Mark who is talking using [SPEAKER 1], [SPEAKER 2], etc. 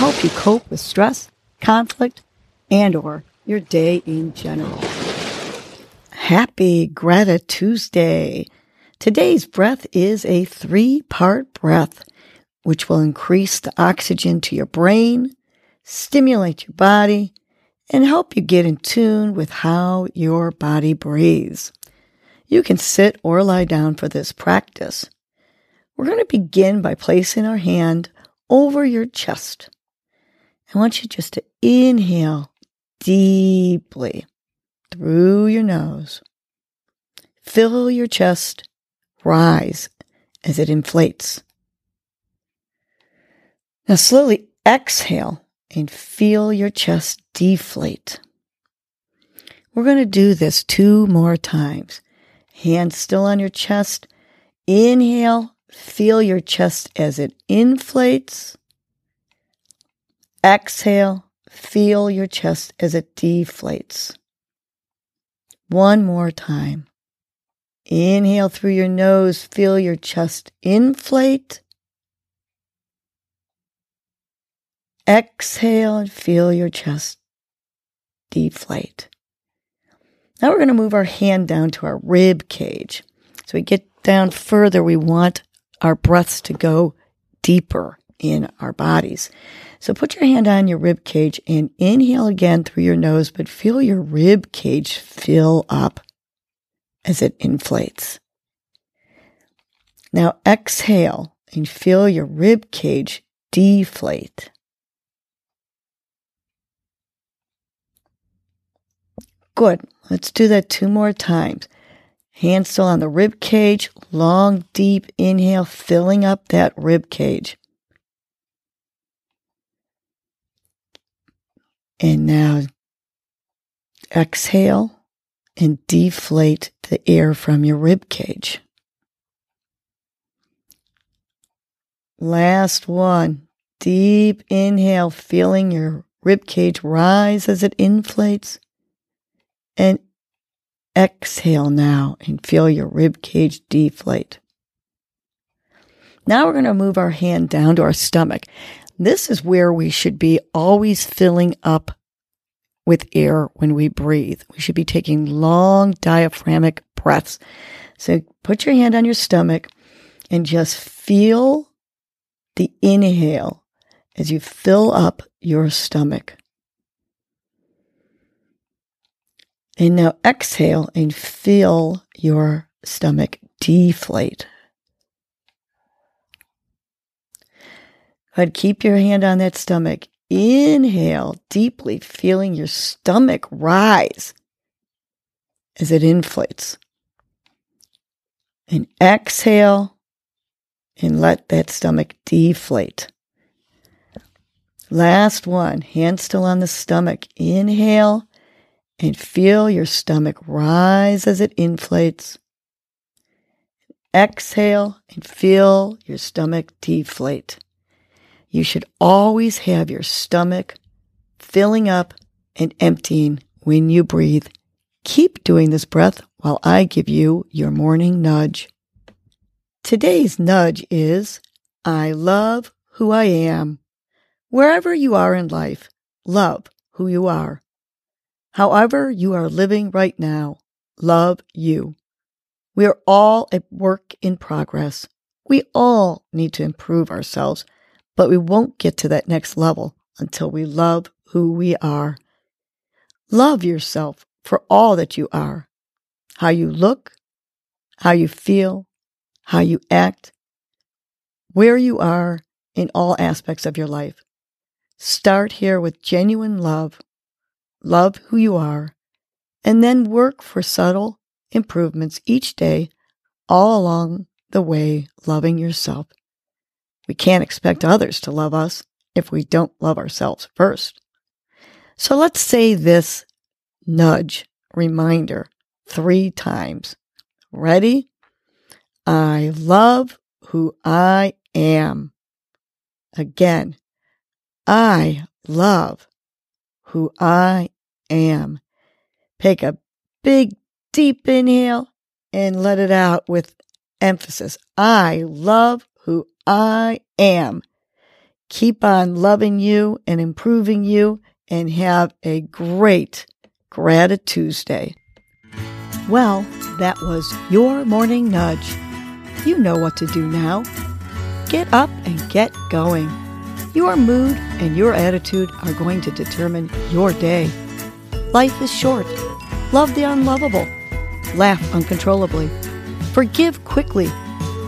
[SPEAKER 1] help you cope with stress, conflict, and or your day in general. Happy Greta Tuesday. Today's breath is a three part breath, which will increase the oxygen to your brain, stimulate your body, and help you get in tune with how your body breathes. You can sit or lie down for this practice. We're going to begin by placing our hand over your chest. I want you just to inhale deeply through your nose. Fill your chest, rise as it inflates. Now slowly exhale and feel your chest deflate. We're going to do this two more times. Hands still on your chest. Inhale, feel your chest as it inflates. Exhale, feel your chest as it deflates. One more time. Inhale through your nose, feel your chest inflate. Exhale and feel your chest deflate. Now we're going to move our hand down to our rib cage. So we get down further. We want our breaths to go deeper in our bodies. So put your hand on your rib cage and inhale again through your nose, but feel your rib cage fill up as it inflates. Now exhale and feel your rib cage deflate. Good. Let's do that two more times. Hands still on the rib cage. Long, deep inhale, filling up that rib cage. And now exhale and deflate the air from your rib cage. Last one. Deep inhale, feeling your rib cage rise as it inflates. And exhale now and feel your rib cage deflate. Now we're going to move our hand down to our stomach. This is where we should be always filling up with air when we breathe. We should be taking long diaphragmatic breaths. So put your hand on your stomach and just feel the inhale as you fill up your stomach. And now exhale and feel your stomach deflate. Ahead, keep your hand on that stomach. Inhale deeply, feeling your stomach rise as it inflates. And exhale and let that stomach deflate. Last one, hand still on the stomach. Inhale and feel your stomach rise as it inflates. Exhale and feel your stomach deflate. You should always have your stomach filling up and emptying when you breathe. Keep doing this breath while I give you your morning nudge. Today's nudge is I love who I am. Wherever you are in life, love who you are. However, you are living right now, love you. We are all a work in progress. We all need to improve ourselves, but we won't get to that next level until we love who we are. Love yourself for all that you are how you look, how you feel, how you act, where you are in all aspects of your life. Start here with genuine love love who you are, and then work for subtle improvements each day, all along the way, loving yourself. We can't expect others to love us if we don't love ourselves first. So let's say this nudge reminder three times. Ready? I love who I am. Again, I love who I am. Take a big, deep inhale and let it out with emphasis. I love I am. Keep on loving you and improving you and have a great Gratitude Tuesday. Well, that was your morning nudge. You know what to do now. Get up and get going. Your mood and your attitude are going to determine your day. Life is short. Love the unlovable. Laugh uncontrollably. Forgive quickly.